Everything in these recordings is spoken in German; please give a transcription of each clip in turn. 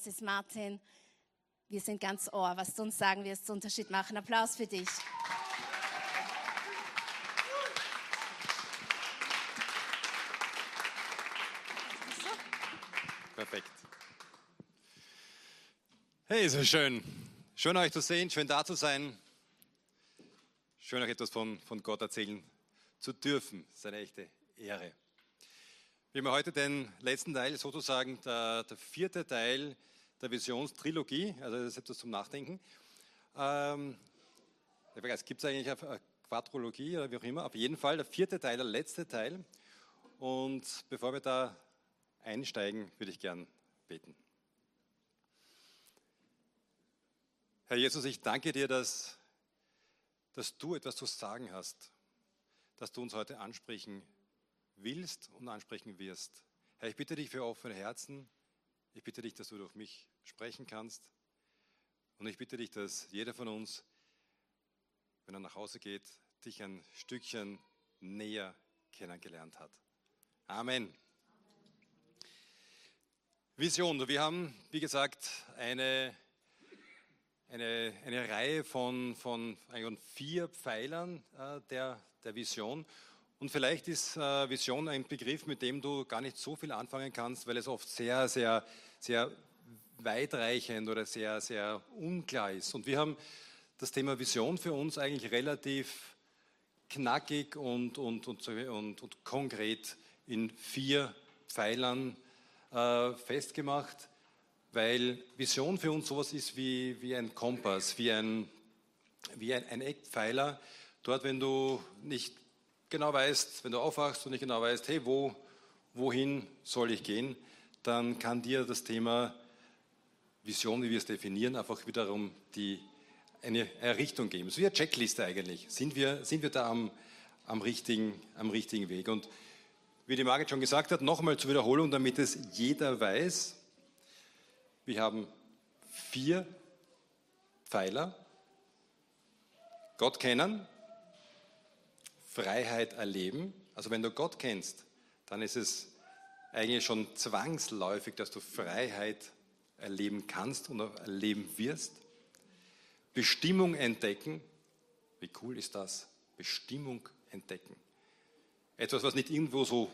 Das ist Martin. Wir sind ganz ohr. Was du uns sagen wirst, Unterschied machen. Applaus für dich. Perfekt. Hey, so schön. Schön euch zu sehen, schön da zu sein. Schön euch etwas von, von Gott erzählen zu dürfen. Das ist eine echte Ehre. Wir haben heute den letzten Teil, sozusagen der, der vierte Teil der Visionstrilogie, also das ist etwas zum Nachdenken. Ähm, ich weiß, gibt es eigentlich eine Quadrologie oder wie auch immer? Auf jeden Fall der vierte Teil, der letzte Teil. Und bevor wir da einsteigen, würde ich gern beten. Herr Jesus, ich danke dir, dass, dass du etwas zu sagen hast, dass du uns heute ansprechen willst und ansprechen wirst. Herr, ich bitte dich für offene Herzen. Ich bitte dich, dass du durch mich sprechen kannst. Und ich bitte dich, dass jeder von uns, wenn er nach Hause geht, dich ein Stückchen näher kennengelernt hat. Amen. Vision. Wir haben, wie gesagt, eine, eine, eine Reihe von, von vier Pfeilern äh, der, der Vision. Und vielleicht ist äh, Vision ein Begriff, mit dem du gar nicht so viel anfangen kannst, weil es oft sehr, sehr, sehr weitreichend oder sehr, sehr unklar ist. Und wir haben das Thema Vision für uns eigentlich relativ knackig und, und, und, und, und konkret in vier Pfeilern äh, festgemacht, weil Vision für uns sowas ist wie, wie ein Kompass, wie ein, wie ein, ein Eckpfeiler. Dort, wenn du nicht genau weißt, wenn du aufwachst und nicht genau weißt, hey, wo, wohin soll ich gehen, dann kann dir das Thema Vision, wie wir es definieren, einfach wiederum die, eine Richtung geben. So wie eine Checkliste eigentlich. Sind wir, sind wir da am, am, richtigen, am richtigen Weg? Und wie die Margit schon gesagt hat, nochmal zur Wiederholung, damit es jeder weiß, wir haben vier Pfeiler. Gott kennen, Freiheit erleben. Also wenn du Gott kennst, dann ist es eigentlich schon zwangsläufig, dass du Freiheit erleben kannst und erleben wirst. Bestimmung entdecken. Wie cool ist das? Bestimmung entdecken. Etwas, was nicht irgendwo so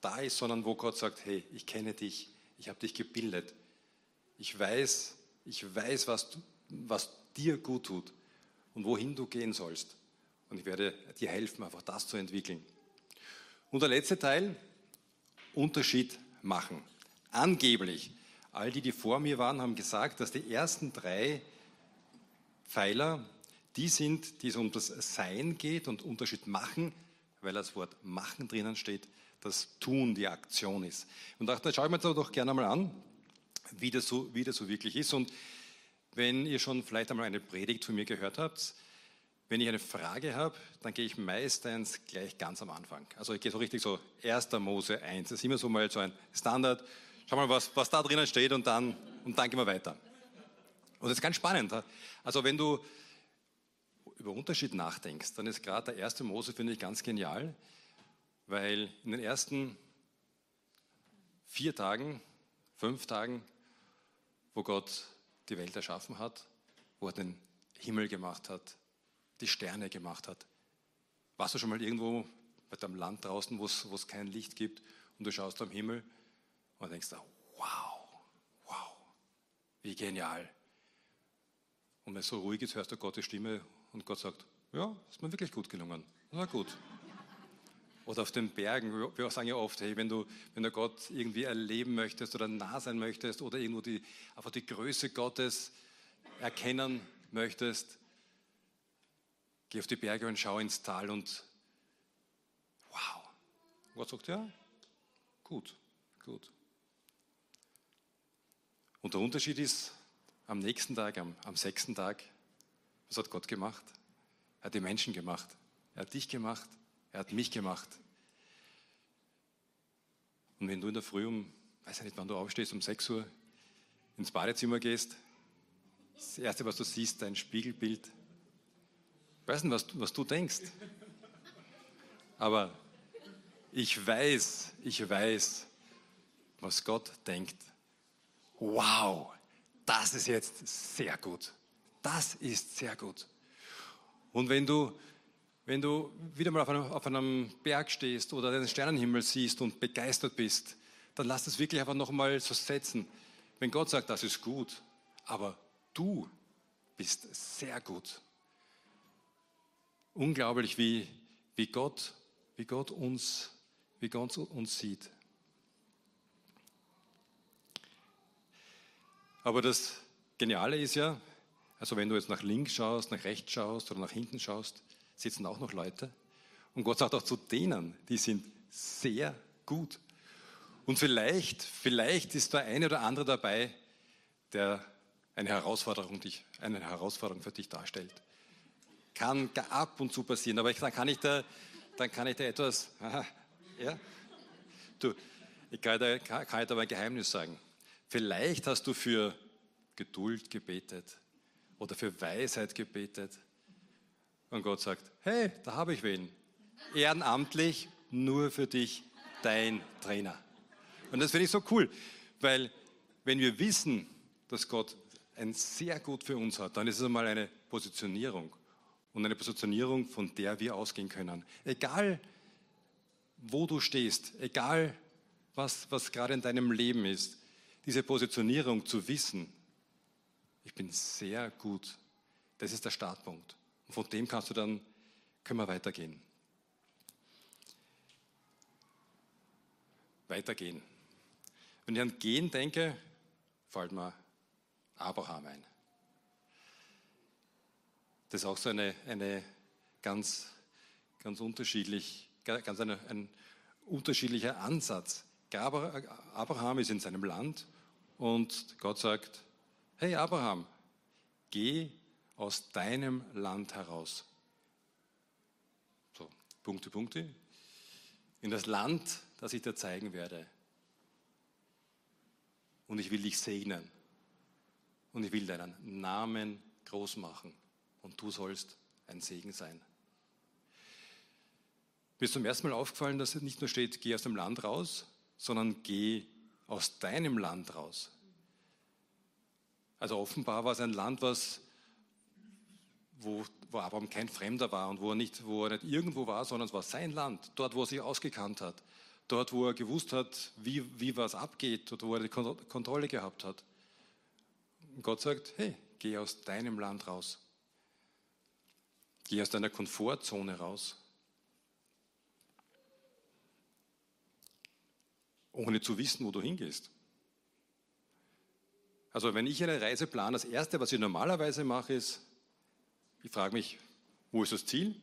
da ist, sondern wo Gott sagt, hey, ich kenne dich, ich habe dich gebildet. Ich weiß, ich weiß, was, du, was dir gut tut und wohin du gehen sollst. Und ich werde dir helfen, einfach das zu entwickeln. Und der letzte Teil, Unterschied machen. Angeblich, all die, die vor mir waren, haben gesagt, dass die ersten drei Pfeiler die sind, die es um das Sein geht und Unterschied machen, weil das Wort machen drinnen steht, das Tun, die Aktion ist. Und dachte, schauen wir uns doch gerne mal an, wie das, so, wie das so wirklich ist. Und wenn ihr schon vielleicht einmal eine Predigt von mir gehört habt, wenn ich eine Frage habe, dann gehe ich meistens gleich ganz am Anfang. Also ich gehe so richtig so 1. Mose 1. Das ist immer so mal so ein Standard. Schau mal, was, was da drinnen steht und dann, und dann gehen wir weiter. Und das ist ganz spannend. Also wenn du über Unterschied nachdenkst, dann ist gerade der 1. Mose, finde ich, ganz genial, weil in den ersten vier Tagen, fünf Tagen, wo Gott die Welt erschaffen hat, wo er den Himmel gemacht hat, die Sterne gemacht hat. Warst du schon mal irgendwo bei deinem Land draußen, wo es kein Licht gibt und du schaust am Himmel und denkst wow, wow, wie genial. Und wenn es so ruhig ist, hörst du Gottes Stimme und Gott sagt, ja, ist mir wirklich gut gelungen. Na gut. Oder auf den Bergen, wir sagen ja oft, hey, wenn du, wenn du Gott irgendwie erleben möchtest oder nah sein möchtest oder irgendwo die, einfach die Größe Gottes erkennen möchtest, Geh auf die Berge und schau ins Tal und wow. Gott sagt, ja, gut, gut. Und der Unterschied ist, am nächsten Tag, am, am sechsten Tag, was hat Gott gemacht? Er hat die Menschen gemacht. Er hat dich gemacht. Er hat mich gemacht. Und wenn du in der Früh um, weiß ich nicht, wann du aufstehst, um 6 Uhr ins Badezimmer gehst, das Erste, was du siehst, dein Spiegelbild, weiß nicht, was, was du denkst. Aber ich weiß, ich weiß, was Gott denkt wow, das ist jetzt sehr gut. Das ist sehr gut. Und wenn du, wenn du wieder mal auf einem, auf einem Berg stehst oder den Sternenhimmel siehst und begeistert bist, dann lass das wirklich einfach nochmal so setzen. Wenn Gott sagt, das ist gut, aber du bist sehr gut. Unglaublich, wie, wie, Gott, wie, Gott uns, wie Gott uns sieht. Aber das Geniale ist ja, also wenn du jetzt nach links schaust, nach rechts schaust oder nach hinten schaust, sitzen auch noch Leute. Und Gott sagt auch zu denen, die sind sehr gut. Und vielleicht, vielleicht ist da eine oder andere dabei, der eine Herausforderung, dich, eine Herausforderung für dich darstellt. Kann ab und zu passieren, aber ich, dann, kann ich da, dann kann ich da etwas, aha, ja, du, ich kann, da, kann, kann ich da ein Geheimnis sagen. Vielleicht hast du für Geduld gebetet oder für Weisheit gebetet und Gott sagt, hey, da habe ich wen. Ehrenamtlich, nur für dich, dein Trainer. Und das finde ich so cool, weil wenn wir wissen, dass Gott ein sehr gut für uns hat, dann ist es einmal eine Positionierung. Und eine Positionierung, von der wir ausgehen können. Egal, wo du stehst, egal, was, was gerade in deinem Leben ist, diese Positionierung zu wissen, ich bin sehr gut, das ist der Startpunkt. Und von dem kannst du dann, können wir weitergehen. Weitergehen. Wenn ich an Gehen denke, fällt mir Abraham ein. Das ist auch so eine, eine ganz, ganz unterschiedlich, ganz eine, ein unterschiedlicher Ansatz. Abraham ist in seinem Land und Gott sagt, hey Abraham, geh aus deinem Land heraus. So, Punkte, Punkte. In das Land, das ich dir zeigen werde. Und ich will dich segnen. Und ich will deinen Namen groß machen und du sollst ein Segen sein. Mir ist zum ersten Mal aufgefallen, dass es nicht nur steht, geh aus dem Land raus, sondern geh aus deinem Land raus. Also offenbar war es ein Land, was, wo, wo Abraham kein Fremder war und wo er, nicht, wo er nicht irgendwo war, sondern es war sein Land, dort, wo er sich ausgekannt hat, dort, wo er gewusst hat, wie, wie was abgeht oder wo er die Kontrolle gehabt hat. Und Gott sagt, hey, geh aus deinem Land raus. Geh aus deiner Komfortzone raus. Ohne zu wissen, wo du hingehst. Also wenn ich eine Reise plane, das Erste, was ich normalerweise mache, ist, ich frage mich, wo ist das Ziel?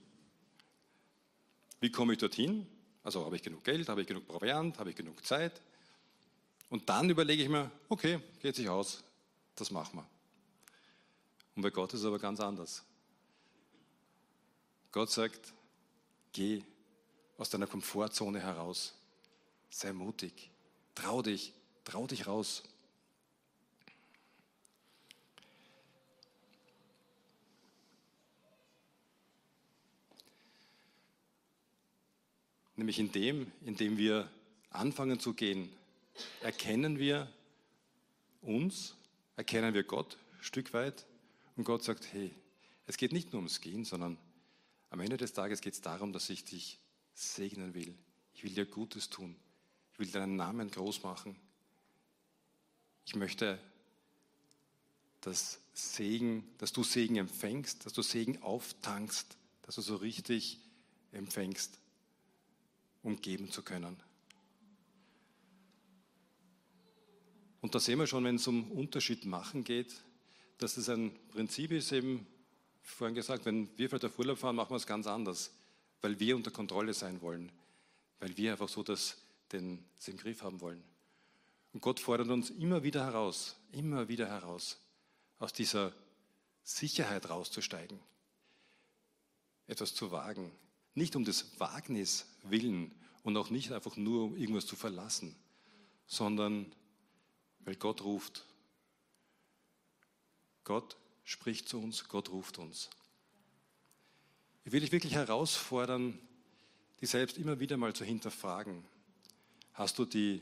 Wie komme ich dorthin? Also habe ich genug Geld, habe ich genug Proviant, habe ich genug Zeit? Und dann überlege ich mir, okay, geht sich aus, das machen wir. Und bei Gott ist es aber ganz anders. Gott sagt, geh aus deiner Komfortzone heraus. Sei mutig. Trau dich. Trau dich raus. Nämlich in dem, in dem wir anfangen zu gehen, erkennen wir uns, erkennen wir Gott ein Stück weit und Gott sagt, hey, es geht nicht nur ums Gehen, sondern am Ende des Tages geht es darum, dass ich dich segnen will. Ich will dir Gutes tun. Ich will deinen Namen groß machen. Ich möchte, dass Segen, dass du Segen empfängst, dass du Segen auftankst, dass du so richtig empfängst, um geben zu können. Und da sehen wir schon, wenn es um Unterschied machen geht, dass es ein Prinzip ist, eben vorhin gesagt, wenn wir vielleicht auf Urlaub fahren, machen wir es ganz anders, weil wir unter Kontrolle sein wollen, weil wir einfach so das, den, den Griff haben wollen. Und Gott fordert uns immer wieder heraus, immer wieder heraus, aus dieser Sicherheit rauszusteigen, etwas zu wagen. Nicht um des Wagnis willen und auch nicht einfach nur, um irgendwas zu verlassen, sondern weil Gott ruft. Gott spricht zu uns, Gott ruft uns. Ich will dich wirklich herausfordern, dich selbst immer wieder mal zu hinterfragen. Hast du die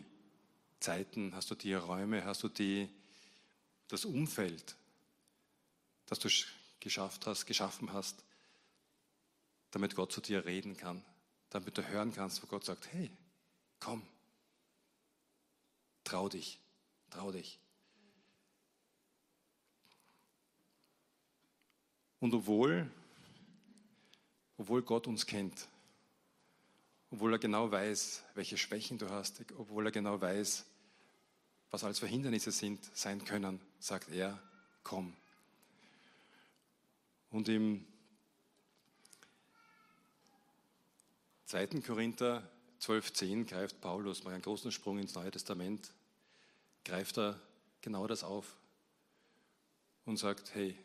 Zeiten, hast du die Räume, hast du die, das Umfeld, das du geschafft hast, geschaffen hast, damit Gott zu dir reden kann, damit du hören kannst, wo Gott sagt, hey, komm, trau dich, trau dich. Und obwohl, obwohl Gott uns kennt, obwohl er genau weiß, welche Schwächen du hast, obwohl er genau weiß, was alles für Hindernisse sind, sein können, sagt er, komm. Und im 2. Korinther 12,10 greift Paulus, macht einen großen Sprung ins Neue Testament, greift er genau das auf und sagt, hey,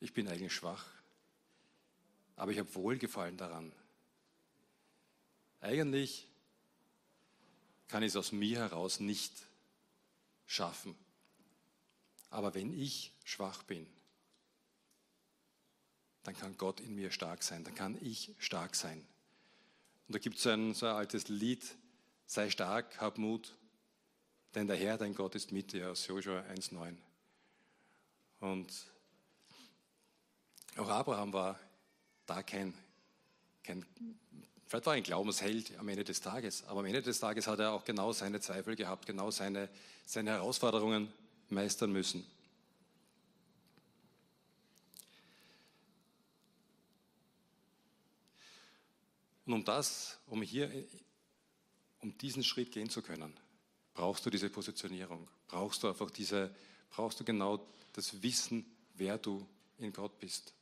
ich bin eigentlich schwach, aber ich habe Wohlgefallen daran. Eigentlich kann ich es aus mir heraus nicht schaffen. Aber wenn ich schwach bin, dann kann Gott in mir stark sein, dann kann ich stark sein. Und da gibt es ein, so ein altes Lied, sei stark, hab Mut, denn der Herr, dein Gott ist mit dir, aus Joshua 1,9. Und auch Abraham war da kein, kein, vielleicht war ein Glaubensheld am Ende des Tages, aber am Ende des Tages hat er auch genau seine Zweifel gehabt, genau seine, seine Herausforderungen meistern müssen. Und um das, um hier, um diesen Schritt gehen zu können, brauchst du diese Positionierung, brauchst du einfach diese, brauchst du genau das Wissen, wer du in Gott bist.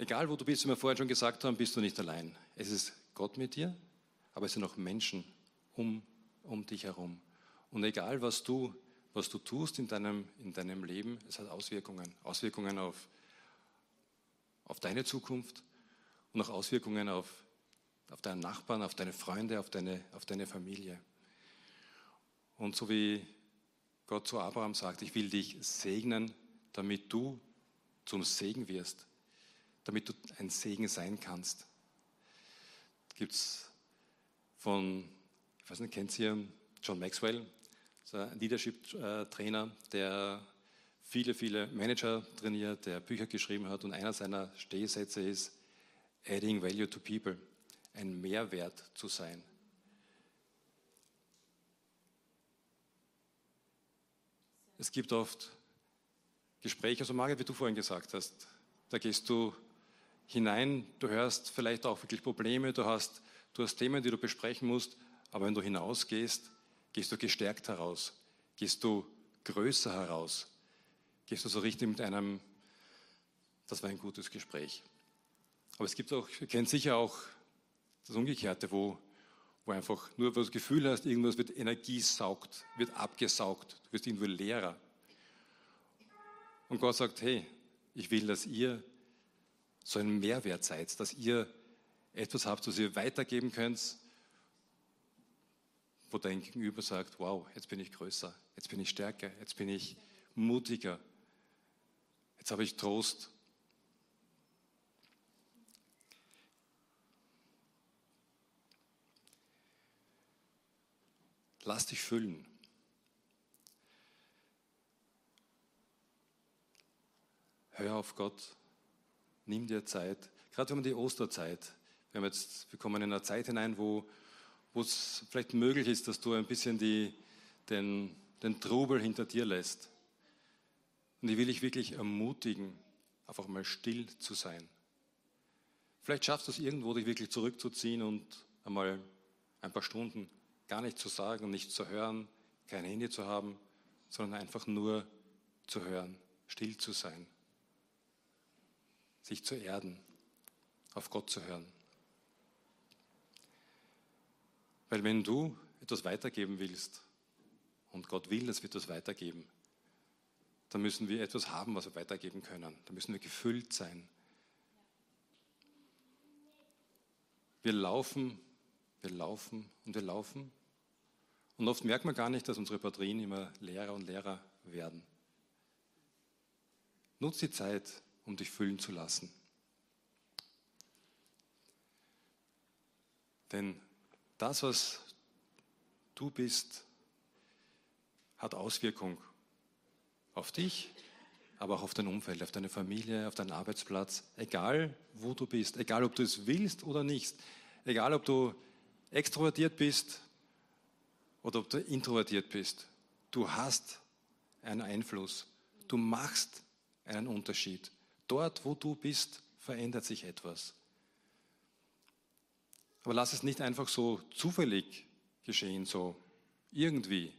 Egal wo du bist, wie wir vorhin schon gesagt haben, bist du nicht allein. Es ist Gott mit dir, aber es sind auch Menschen um, um dich herum. Und egal was du, was du tust in deinem, in deinem Leben, es hat Auswirkungen. Auswirkungen auf, auf deine Zukunft und auch Auswirkungen auf, auf deinen Nachbarn, auf deine Freunde, auf deine, auf deine Familie. Und so wie Gott zu Abraham sagt, ich will dich segnen, damit du zum Segen wirst damit du ein Segen sein kannst. Gibt es von, ich weiß nicht, kennt ihr John Maxwell, ein Leadership-Trainer, der viele, viele Manager trainiert, der Bücher geschrieben hat und einer seiner Stehsätze ist, Adding Value to People, ein Mehrwert zu sein. Es gibt oft Gespräche, so Margaret, wie du vorhin gesagt hast, da gehst du hinein. Du hörst vielleicht auch wirklich Probleme, du hast, du hast Themen, die du besprechen musst, aber wenn du hinausgehst, gehst du gestärkt heraus, gehst du größer heraus, gehst du so richtig mit einem, das war ein gutes Gespräch. Aber es gibt auch, ihr kennt sicher auch das Umgekehrte, wo, wo einfach nur, wo du das Gefühl hast, irgendwas wird Energie saugt, wird abgesaugt, du wirst irgendwo leerer. Und Gott sagt, hey, ich will, dass ihr so ein Mehrwert seid, dass ihr etwas habt, was ihr weitergeben könnt, wo dein Gegenüber sagt, wow, jetzt bin ich größer, jetzt bin ich stärker, jetzt bin ich mutiger, jetzt habe ich Trost. Lass dich füllen. Hör auf Gott. Nimm dir Zeit. Gerade wenn man die Osterzeit, wir, haben jetzt, wir kommen in eine Zeit hinein, wo, es vielleicht möglich ist, dass du ein bisschen die, den, den Trubel hinter dir lässt. Und ich will dich wirklich ermutigen, einfach mal still zu sein. Vielleicht schaffst du es irgendwo, dich wirklich zurückzuziehen und einmal ein paar Stunden gar nicht zu sagen, nicht zu hören, kein Handy zu haben, sondern einfach nur zu hören, still zu sein sich zu erden, auf Gott zu hören. Weil wenn du etwas weitergeben willst und Gott will, dass wir etwas weitergeben, dann müssen wir etwas haben, was wir weitergeben können. Da müssen wir gefüllt sein. Wir laufen, wir laufen und wir laufen. Und oft merkt man gar nicht, dass unsere Batterien immer leerer und leerer werden. Nutz die Zeit, um dich füllen zu lassen. Denn das, was du bist, hat Auswirkung auf dich, aber auch auf dein Umfeld, auf deine Familie, auf deinen Arbeitsplatz, egal wo du bist, egal ob du es willst oder nicht, egal ob du extrovertiert bist oder ob du introvertiert bist, du hast einen Einfluss, du machst einen Unterschied. Dort, wo du bist, verändert sich etwas. Aber lass es nicht einfach so zufällig geschehen, so irgendwie,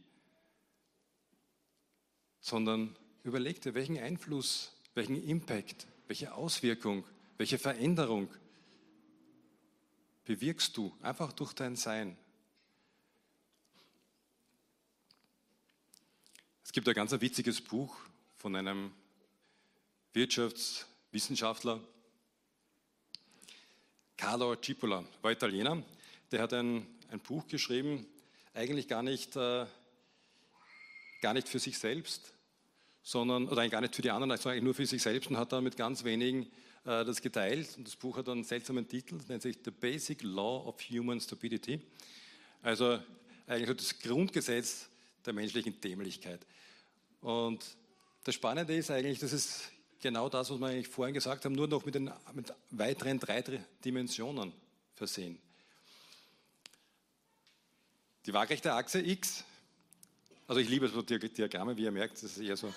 sondern überleg dir, welchen Einfluss, welchen Impact, welche Auswirkung, welche Veränderung bewirkst du einfach durch dein Sein. Es gibt ein ganz witziges Buch von einem Wirtschaftswissenschaftler, Carlo Cipolla, war Italiener. Der hat ein, ein Buch geschrieben, eigentlich gar nicht, äh, gar nicht für sich selbst, sondern, oder gar nicht für die anderen, sondern eigentlich nur für sich selbst und hat dann mit ganz wenigen äh, das geteilt. Und das Buch hat einen seltsamen Titel, nennt sich The Basic Law of Human Stupidity. Also eigentlich so das Grundgesetz der menschlichen Dämlichkeit. Und das Spannende ist eigentlich, das ist genau das, was wir eigentlich vorhin gesagt haben, nur noch mit, den, mit weiteren drei Dimensionen versehen. Die waagrechte Achse X, also ich liebe so Diagramme, wie ihr merkt, das ist eher so,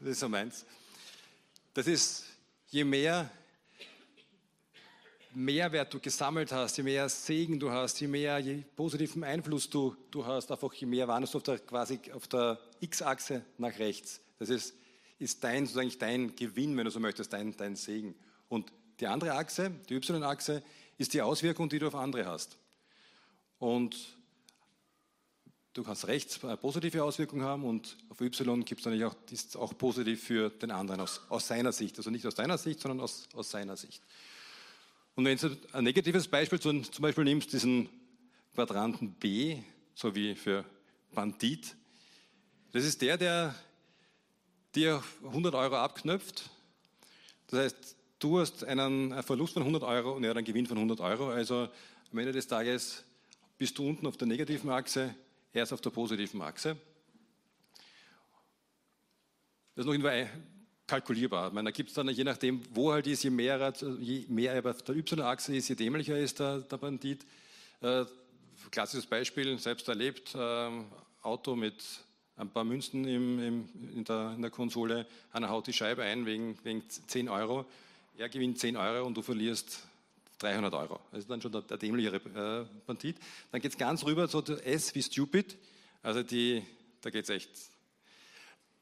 das ist so meins. Das ist, je mehr Mehrwert du gesammelt hast, je mehr Segen du hast, je mehr je positiven Einfluss du, du hast, einfach je mehr warnest du auf der, quasi auf der X-Achse nach rechts. Das ist, ist dein, sozusagen dein Gewinn, wenn du so möchtest, dein, dein Segen. Und die andere Achse, die Y-Achse, ist die Auswirkung, die du auf andere hast. Und du kannst rechts eine positive Auswirkung haben und auf Y gibt es natürlich auch, ist auch positiv für den anderen aus, aus seiner Sicht. Also nicht aus deiner Sicht, sondern aus, aus seiner Sicht. Und wenn du ein negatives Beispiel zum Beispiel nimmst, diesen Quadranten B, so wie für Bandit, das ist der, der dir 100 Euro abknöpft. Das heißt, du hast einen Verlust von 100 Euro und er hat einen Gewinn von 100 Euro. Also am Ende des Tages bist du unten auf der negativen Achse, er ist auf der positiven Achse. Das ist noch kalkulierbar. Ich meine, da gibt es dann, je nachdem, wo halt ist, je mehr, je mehr er auf der Y-Achse ist, je dämlicher ist der, der Bandit. Äh, klassisches Beispiel, selbst erlebt, äh, Auto mit ein paar Münzen im, im, in, der, in, der, Konsole, einer haut die Scheibe ein wegen, wegen 10 Euro, er gewinnt 10 Euro und du verlierst 300 Euro. Das ist dann schon der, der dämlichere äh, Bandit. Dann geht es ganz rüber zu S wie Stupid, also die, da geht es echt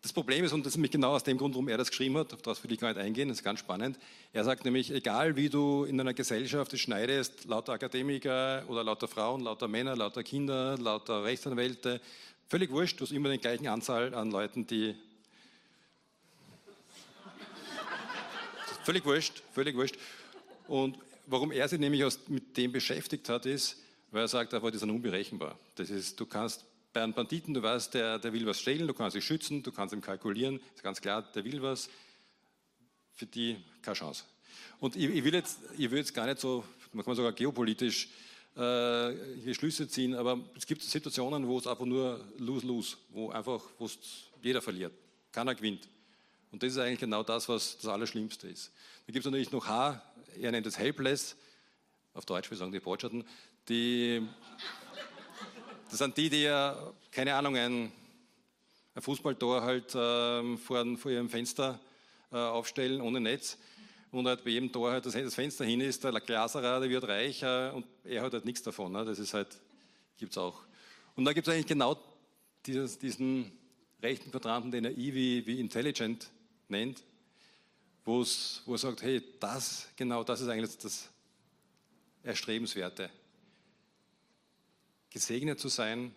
das Problem ist, und das ist nämlich genau aus dem Grund, warum er das geschrieben hat, auf das will ich gar nicht eingehen, das ist ganz spannend. Er sagt nämlich, egal wie du in einer Gesellschaft es schneidest, lauter Akademiker oder lauter Frauen, lauter Männer, lauter Kinder, lauter Rechtsanwälte, völlig wurscht, du hast immer die gleiche Anzahl an Leuten, die. völlig wurscht, völlig wurscht. Und warum er sich nämlich mit dem beschäftigt hat, ist, weil er sagt, einfach, das ist unberechenbar. Das ist, du kannst bei einem Banditen, du weißt, der, der will was stehlen, du kannst dich schützen, du kannst ihm kalkulieren, ist ganz klar, der will was. Für die keine Chance. Und ich, ich will, jetzt, ich will jetzt gar nicht so, man kann sogar geopolitisch äh, Schlüsse ziehen, aber es gibt Situationen, wo es einfach nur lose-lose, wo einfach wo jeder verliert, keiner gewinnt. Und das ist eigentlich genau das, was das Allerschlimmste ist. Dann gibt es natürlich noch H, er nennt es helpless, auf Deutsch, wir sagen die Botschaften, die das sind die, die ja, keine Ahnung, ein, ein Fußballtor halt äh, vor, vor, ihrem Fenster äh, aufstellen ohne Netz und halt bei jedem Tor halt das, Fenster hin ist, der Glaserer, der wird reich äh, und er hat halt nichts davon. Ne? Das ist halt, gibt es auch. Und da gibt es eigentlich genau dieses, diesen rechten Quadranten, den er I wie, wie Intelligent nennt, wo er sagt, hey, das, genau das ist eigentlich das Erstrebenswerte gesegnet zu sein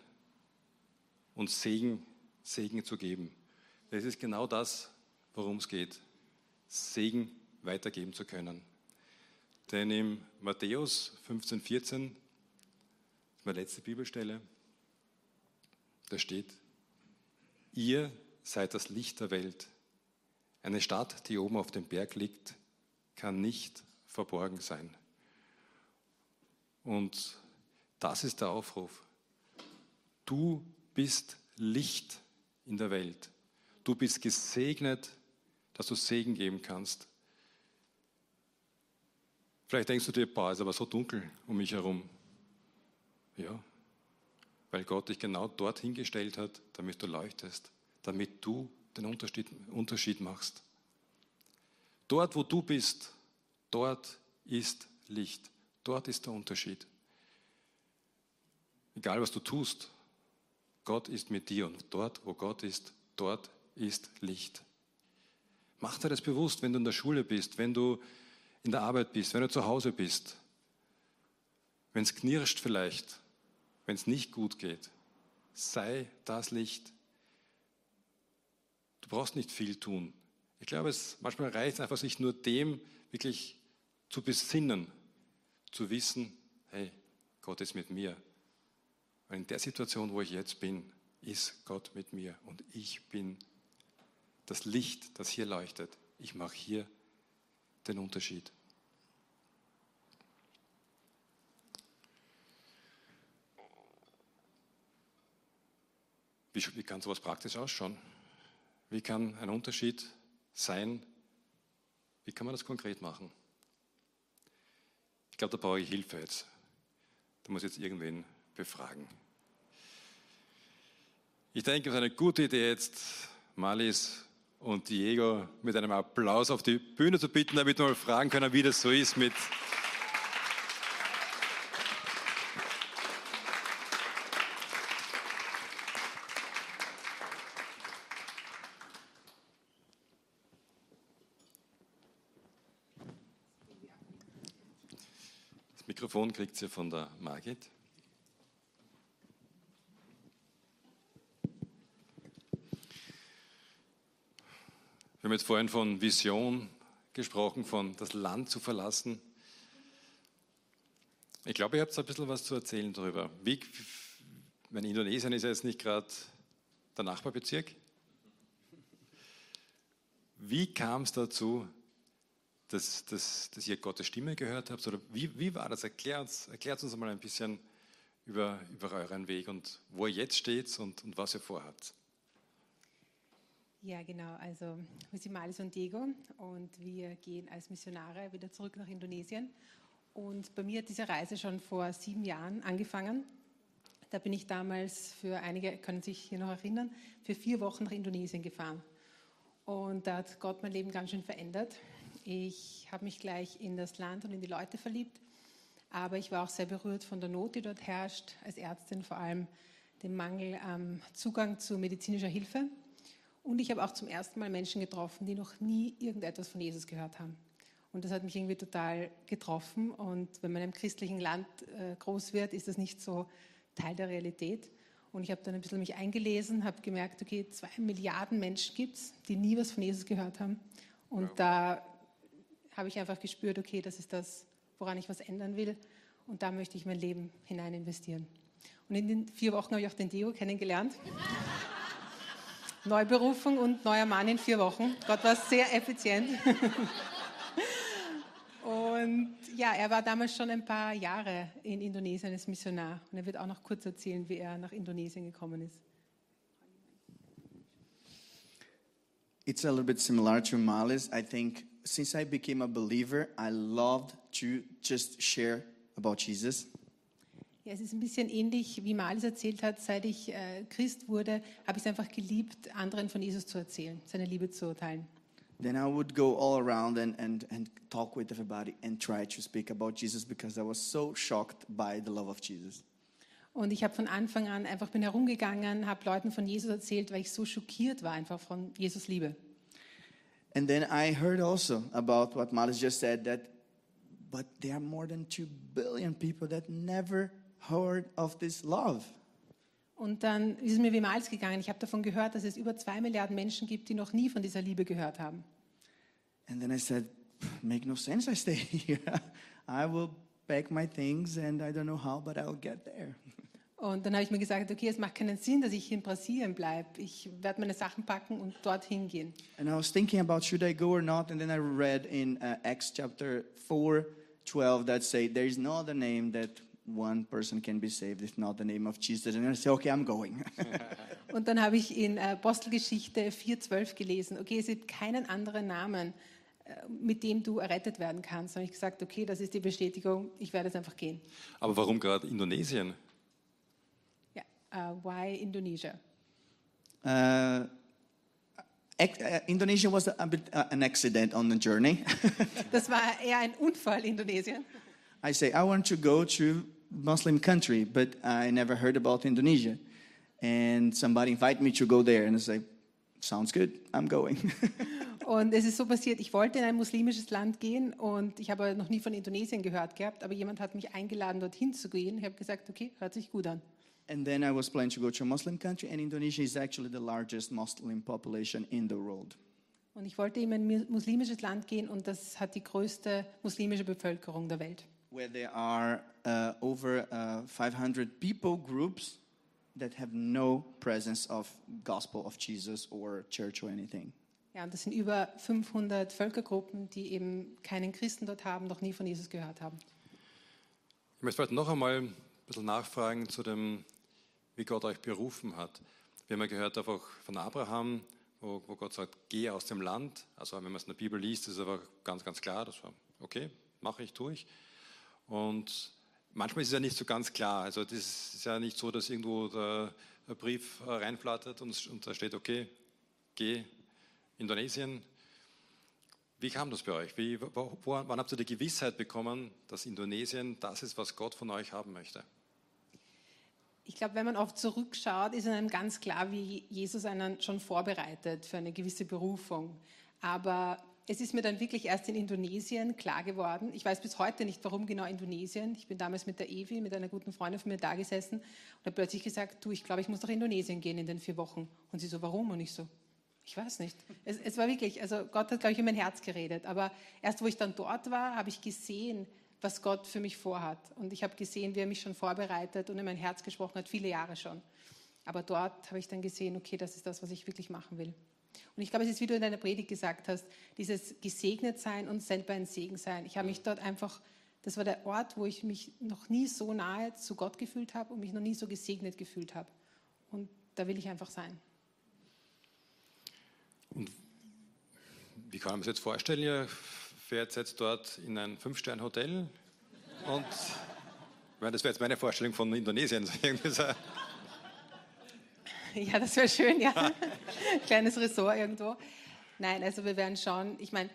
und Segen, Segen zu geben. Das ist genau das, worum es geht. Segen weitergeben zu können. Denn im Matthäus 15, 14, meine letzte Bibelstelle, da steht, ihr seid das Licht der Welt. Eine Stadt, die oben auf dem Berg liegt, kann nicht verborgen sein. Und das ist der Aufruf. Du bist Licht in der Welt. Du bist gesegnet, dass du Segen geben kannst. Vielleicht denkst du dir, boah, ist aber so dunkel um mich herum. Ja, weil Gott dich genau dort hingestellt hat, damit du leuchtest, damit du den Unterschied, Unterschied machst. Dort, wo du bist, dort ist Licht. Dort ist der Unterschied. Egal, was du tust, Gott ist mit dir und dort, wo Gott ist, dort ist Licht. Mach dir das bewusst, wenn du in der Schule bist, wenn du in der Arbeit bist, wenn du zu Hause bist, wenn es knirscht vielleicht, wenn es nicht gut geht. Sei das Licht. Du brauchst nicht viel tun. Ich glaube, es manchmal reicht einfach, sich nur dem wirklich zu besinnen, zu wissen, hey, Gott ist mit mir. Und in der Situation, wo ich jetzt bin, ist Gott mit mir und ich bin das Licht, das hier leuchtet. Ich mache hier den Unterschied. Wie, kann sowas praktisch ausschauen? Wie kann ein Unterschied sein? Wie kann man das konkret machen? Ich glaube, da brauche ich Hilfe jetzt. Da muss ich jetzt irgendwen befragen. Ich denke, es ist eine gute Idee jetzt, Malis und Diego mit einem Applaus auf die Bühne zu bitten, damit wir mal fragen können, wie das so ist mit Das Mikrofon kriegt ihr von der Margit. Wir haben jetzt vorhin von Vision gesprochen, von das Land zu verlassen. Ich glaube, ihr habt ein bisschen was zu erzählen darüber. Wie, mein Indonesien ist ja jetzt nicht gerade der Nachbarbezirk. Wie kam es dazu, dass, dass, dass, ihr Gottes Stimme gehört habt? Oder wie, wie war das? Erklärt, erklärt uns mal ein bisschen über, über euren Weg und wo ihr jetzt steht und, und was ihr vorhabt. Ja, genau. Also wir sind Malis und Diego und wir gehen als Missionare wieder zurück nach Indonesien. Und bei mir hat diese Reise schon vor sieben Jahren angefangen. Da bin ich damals für einige, können sich hier noch erinnern, für vier Wochen nach Indonesien gefahren. Und da hat Gott mein Leben ganz schön verändert. Ich habe mich gleich in das Land und in die Leute verliebt, aber ich war auch sehr berührt von der Not, die dort herrscht, als Ärztin vor allem dem Mangel am Zugang zu medizinischer Hilfe. Und ich habe auch zum ersten Mal Menschen getroffen, die noch nie irgendetwas von Jesus gehört haben. Und das hat mich irgendwie total getroffen. Und wenn man einem christlichen Land äh, groß wird, ist das nicht so Teil der Realität. Und ich habe dann ein bisschen mich eingelesen, habe gemerkt, okay, zwei Milliarden Menschen gibt es, die nie was von Jesus gehört haben. Und wow. da habe ich einfach gespürt, okay, das ist das, woran ich was ändern will. Und da möchte ich mein Leben hinein investieren. Und in den vier Wochen habe ich auch den Deo kennengelernt. Neuberufung und neuer Mann in vier Wochen. Gott war sehr effizient. und ja, er war damals schon ein paar Jahre in Indonesien als Missionar. Und er wird auch noch kurz erzählen, wie er nach Indonesien gekommen ist. It's a little bit similar to Malis. I think since I became a believer, I loved to just share about Jesus. Ja, es ist ein bisschen ähnlich, wie Malis erzählt hat. Seit ich äh, Christ wurde, habe ich es einfach geliebt, anderen von Jesus zu erzählen, seine Liebe zu teilen. Then I would go all around and, and, and talk with everybody and try to speak about Jesus because I was so shocked by the love of Jesus. Und ich habe von Anfang an einfach bin herumgegangen, habe Leuten von Jesus erzählt, weil ich so schockiert war einfach von Jesus Liebe. And then I heard also about what Malis just said that, but there are more than two billion people that never heard of this love. Und dann ist es mir wie Miles gegangen. Ich habe davon gehört, dass es über zwei Milliarden Menschen gibt, die noch nie von dieser Liebe gehört haben. And then I said, make no sense. I stay here. I will pack my things and I don't know how, but I'll get there. Und dann habe ich mir gesagt, okay, es macht keinen Sinn, dass ich in Brasilien bleibe. Ich werde meine Sachen packen und dorthin gehen. And I was thinking about should I go or not, and then I read in uh, Acts chapter 4, 12 that say there is no other name that one person can be saved if not the name of Jesus. And I say, okay, I'm going. Und dann habe ich in äh, Apostelgeschichte 4,12 gelesen, okay, es gibt keinen anderen Namen, äh, mit dem du errettet werden kannst. Da habe ich gesagt, okay, das ist die Bestätigung, ich werde jetzt einfach gehen. Aber warum gerade Indonesien? Ja, äh, why Indonesia? Uh, uh, Indonesia was a, a bit uh, an accident on the journey. Das war eher ein Unfall, Indonesien. I say, I want to go to Muslim country, but I never heard about Indonesia. And somebody invited me to go there, and I say, sounds good, I'm going. Und es ist so passiert, ich wollte in ein muslimisches Land gehen und ich habe noch nie von Indonesien gehört gehabt, aber jemand hat mich eingeladen, dorthin zu gehen. Ich habe gesagt, okay, hört sich gut an. and then I was planning to go to a Muslim country, and Indonesia is actually the largest Muslim population in the world. Und ich wollte in ein mu- muslimisches Land gehen und das hat die größte muslimische Bevölkerung der Welt. Where there are uh, over uh, 500 people groups that have no presence of gospel of Jesus or church or anything. Ja, und das sind über 500 Völkergruppen, die eben keinen Christen dort haben, noch nie von Jesus gehört haben. Ich möchte heute noch einmal ein bisschen nachfragen zu dem, wie Gott euch berufen hat. Wir haben ja gehört einfach von Abraham, wo, wo Gott sagt, geh aus dem Land. Also wenn man es in der Bibel liest, ist es aber ganz, ganz klar, das war, okay, mache ich, tue ich. Und manchmal ist es ja nicht so ganz klar. Also das ist ja nicht so, dass irgendwo der, Brief äh, reinflattert und, da steht, okay, geh Indonesien. Wie kam das bei euch? Wie, wo, wann habt ihr die Gewissheit bekommen, dass Indonesien das ist, was Gott von euch haben möchte? Ich glaube, wenn man oft zurückschaut, ist einem ganz klar, wie Jesus einen schon vorbereitet für eine gewisse Berufung. Aber es ist mir dann wirklich erst in Indonesien klar geworden. Ich weiß bis heute nicht, warum genau Indonesien. Ich bin damals mit der Evi, mit einer guten Freundin von mir da gesessen und habe plötzlich gesagt, du, ich glaube, ich muss nach Indonesien gehen in den vier Wochen. Und sie so, warum? Und ich so, ich weiß nicht. Es, es war wirklich, also Gott hat, glaube ich, in mein Herz geredet. Aber erst, wo ich dann dort war, habe ich gesehen, was Gott für mich vorhat. Und ich habe gesehen, wie er mich schon vorbereitet und in mein Herz gesprochen hat, viele Jahre schon. Aber dort habe ich dann gesehen, okay, das ist das, was ich wirklich machen will. Und ich glaube, es ist, wie du in deiner Predigt gesagt hast, dieses gesegnet sein und selber ein Segen sein. Ich habe mich dort einfach, das war der Ort, wo ich mich noch nie so nahe zu Gott gefühlt habe und mich noch nie so gesegnet gefühlt habe. Und da will ich einfach sein. Wie kann man das jetzt vorstellen? Ihr fährt jetzt dort in ein Fünf-Sterne-Hotel und ich meine, das wäre jetzt meine Vorstellung von Indonesien. Ja, das wäre schön, ja. Kleines Ressort irgendwo. Nein, also wir werden schauen. Ich meine,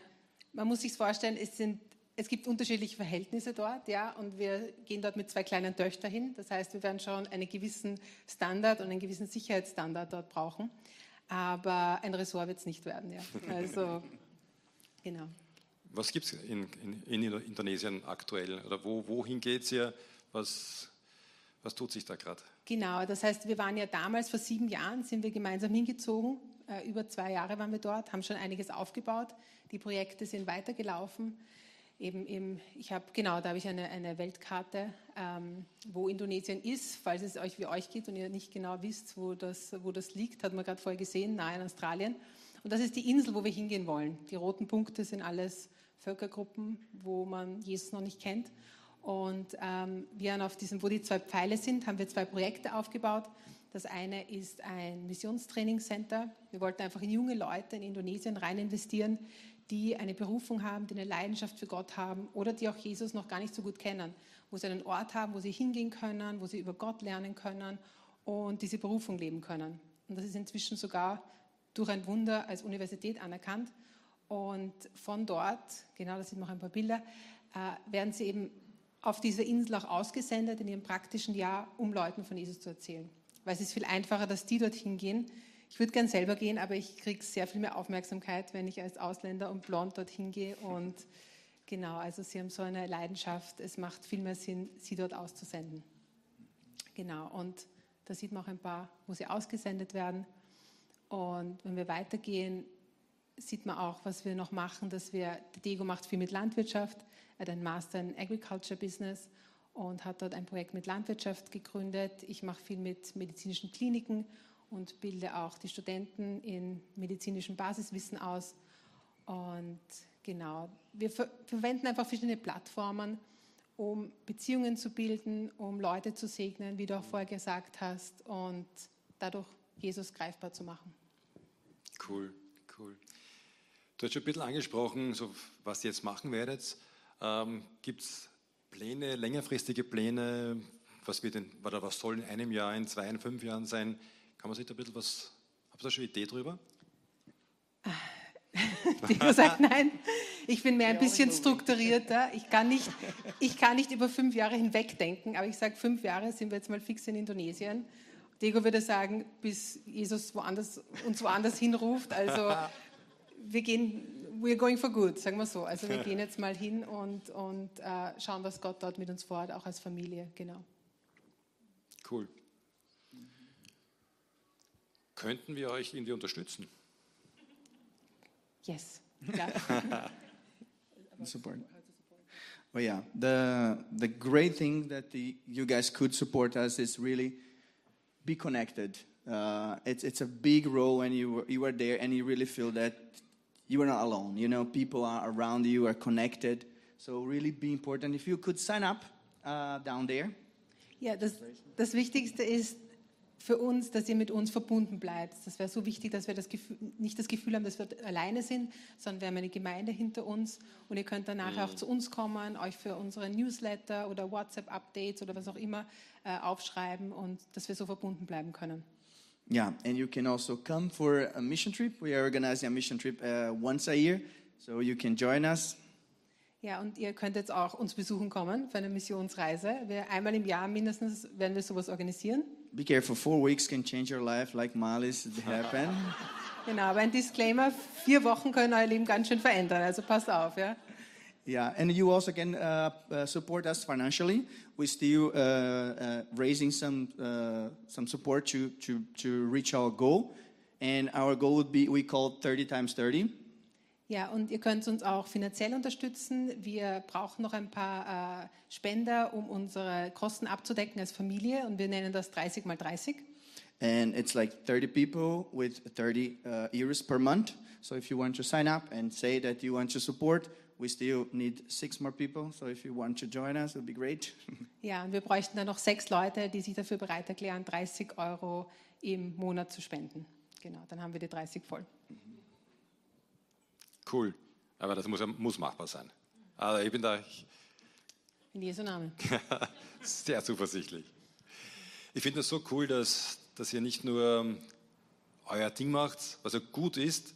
man muss sich vorstellen, es, sind, es gibt unterschiedliche Verhältnisse dort, ja, und wir gehen dort mit zwei kleinen Töchtern hin. Das heißt, wir werden schon einen gewissen Standard und einen gewissen Sicherheitsstandard dort brauchen. Aber ein Ressort wird es nicht werden, ja. Also, genau. Was gibt es in, in, in Indonesien aktuell? Oder wo, wohin geht es ihr? Was, was tut sich da gerade? Genau, das heißt, wir waren ja damals, vor sieben Jahren, sind wir gemeinsam hingezogen. Äh, über zwei Jahre waren wir dort, haben schon einiges aufgebaut. Die Projekte sind weitergelaufen. Eben, eben, ich habe, genau, da habe ich eine, eine Weltkarte, ähm, wo Indonesien ist, falls es euch wie euch geht und ihr nicht genau wisst, wo das, wo das liegt, hat man gerade vorher gesehen, nahe in Australien. Und das ist die Insel, wo wir hingehen wollen. Die roten Punkte sind alles Völkergruppen, wo man Jesus noch nicht kennt. Und ähm, wir auf diesem, wo die zwei Pfeile sind, haben wir zwei Projekte aufgebaut. Das eine ist ein Missionstrainingscenter. Wir wollten einfach in junge Leute in Indonesien rein investieren, die eine Berufung haben, die eine Leidenschaft für Gott haben oder die auch Jesus noch gar nicht so gut kennen, wo sie einen Ort haben, wo sie hingehen können, wo sie über Gott lernen können und diese Berufung leben können. Und das ist inzwischen sogar durch ein Wunder als Universität anerkannt. Und von dort, genau, da sind noch ein paar Bilder, äh, werden sie eben auf dieser Insel auch ausgesendet in ihrem praktischen Jahr, um Leuten von Jesus zu erzählen. Weil es ist viel einfacher, dass die dorthin gehen. Ich würde gern selber gehen, aber ich kriege sehr viel mehr Aufmerksamkeit, wenn ich als Ausländer und blond dorthin gehe. Und genau, also sie haben so eine Leidenschaft. Es macht viel mehr Sinn, sie dort auszusenden. Genau, und da sieht man auch ein paar, wo sie ausgesendet werden. Und wenn wir weitergehen, sieht man auch, was wir noch machen, dass wir, die Dego macht viel mit Landwirtschaft, er hat einen Master in Agriculture Business und hat dort ein Projekt mit Landwirtschaft gegründet. Ich mache viel mit medizinischen Kliniken und bilde auch die Studenten in medizinischem Basiswissen aus. Und genau, wir ver verwenden einfach verschiedene Plattformen, um Beziehungen zu bilden, um Leute zu segnen, wie du auch vorher gesagt hast, und dadurch Jesus greifbar zu machen. Cool, cool. Du hast schon ein bisschen angesprochen, so, was ihr jetzt machen werdet. Ähm, Gibt es Pläne, längerfristige Pläne? Was, wird denn, oder was soll in einem Jahr, in zwei, in fünf Jahren sein? Kann man sich da ein bisschen was, habt ihr da schon eine Idee drüber? Diego sagt nein. Ich bin mehr ein bisschen strukturierter. Ich kann nicht, ich kann nicht über fünf Jahre hinweg denken, aber ich sage, fünf Jahre sind wir jetzt mal fix in Indonesien. Diego würde sagen, bis Jesus woanders, uns woanders hinruft. Also wir gehen, we're going for good, sagen wir so. Also wir gehen jetzt mal hin und, und äh, schauen, was Gott dort mit uns vorhat, auch als Familie, genau. Cool. Könnten wir euch irgendwie unterstützen? Yes. Ja. support. Well, yeah, the the great thing that the, you guys could support us is really be connected. Uh, it's it's a big role when you you are there and you really feel that you are not alone. You know, people are around you, are connected. So really be important. If you could sign up uh, down there. Ja, das, das Wichtigste ist für uns, dass ihr mit uns verbunden bleibt. Das wäre so wichtig, dass wir das Gefühl, nicht das Gefühl haben, dass wir alleine sind, sondern wir haben eine Gemeinde hinter uns und ihr könnt dann nachher auch zu uns kommen, euch für unsere Newsletter oder WhatsApp-Updates oder was auch immer äh, aufschreiben und dass wir so verbunden bleiben können. Yeah, and you can also come for a mission trip. We are organizing a mission trip uh, once a year, so you can join us. Ja, und ihr könnt jetzt auch uns besuchen kommen für eine Missionsreise. Wir, einmal im Jahr mindestens werden wir sowas organisieren. Be careful, four weeks can change your life, like Malis happened. Genau, aber ein Disclaimer, vier Wochen können euer Leben ganz schön verändern, also passt auf, ja. Yeah, and you also can uh, uh, support us financially. We're still uh, uh, raising some uh, some support to, to to reach our goal, and our goal would be we call 30 times 30. Ja, und ihr könnt uns auch finanziell unterstützen. Wir brauchen noch ein paar äh, Spender, um unsere Kosten abzudecken als Familie und wir nennen das 30 mal 30. And it's like 30 people with 30 uh, euros per month. So if you want to sign up and say that you want to support, we still need six more people. So if you want to join us, it would be great. Ja, und wir bräuchten dann noch sechs Leute, die sich dafür bereit erklären, 30 Euro im Monat zu spenden. Genau, dann haben wir die 30 voll. Cool. Aber das muss, muss machbar sein. Also ich bin da In Jesu Namen. sehr zuversichtlich. Ich finde es so cool, dass, dass ihr nicht nur ähm, euer Ding macht, was ja gut ist,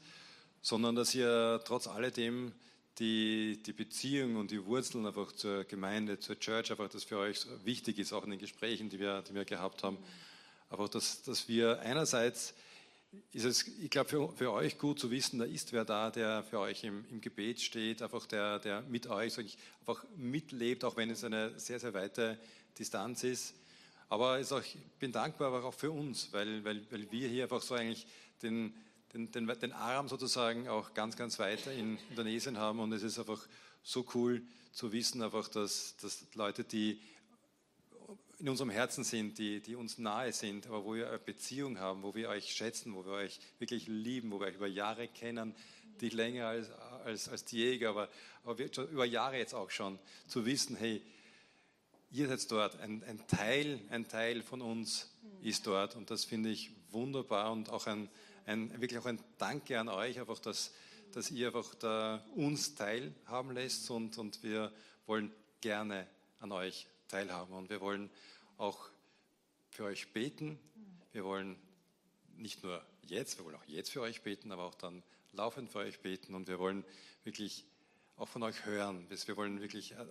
sondern dass ihr trotz alledem die, die Beziehung und die Wurzeln einfach zur Gemeinde, zur Church, einfach das für euch wichtig ist, auch in den Gesprächen, die wir, die wir gehabt haben. Aber dass, dass wir einerseits ist es, ich glaube, für, für euch gut zu wissen, da ist wer da, der für euch im, im Gebet steht, einfach der, der mit euch ich, einfach mitlebt, auch wenn es eine sehr, sehr weite Distanz ist. Aber auch, ich bin dankbar aber auch für uns, weil, weil, weil wir hier einfach so eigentlich den, den, den, den Arm sozusagen auch ganz, ganz weiter in Indonesien haben. Und es ist einfach so cool zu wissen, einfach, dass, dass Leute, die in unserem Herzen sind, die, die uns nahe sind, aber wo wir eine Beziehung haben, wo wir euch schätzen, wo wir euch wirklich lieben, wo wir euch über Jahre kennen, die länger als, als, als die Jäger, aber, aber wir, über Jahre jetzt auch schon, zu wissen, hey, ihr seid dort, ein, ein, Teil, ein Teil von uns ist dort. Und das finde ich wunderbar und auch ein, ein, wirklich auch ein Danke an euch, einfach, dass, dass ihr einfach da uns teilhaben lässt und, und wir wollen gerne an euch teilhaben und wir wollen auch für euch beten. Wir wollen nicht nur jetzt, wir wollen auch jetzt für euch beten, aber auch dann laufend für euch beten und wir wollen wirklich auch von euch hören. Wir wollen wirklich äh,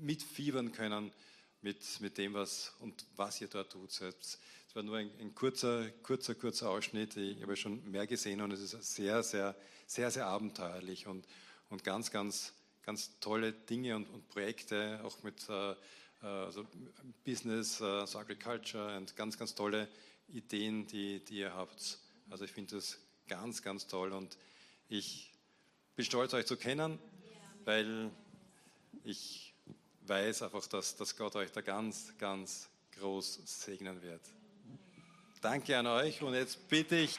mitfiebern können mit, mit dem, was und was ihr dort tut. Es war nur ein, ein, kurzer, kurzer, kurzer Ausschnitt. Ich habe schon mehr gesehen und es ist sehr, sehr, sehr, sehr abenteuerlich und, und ganz, ganz, ganz tolle Dinge und, und Projekte, auch mit äh, äh, also Business, uh, so Agriculture und ganz, ganz tolle Ideen, die, die ihr habt. Also ich finde das ganz, ganz toll und ich bin stolz, euch zu kennen, weil ich weiß einfach, dass, dass Gott euch da ganz, ganz groß segnen wird. Danke an euch und jetzt bitte ich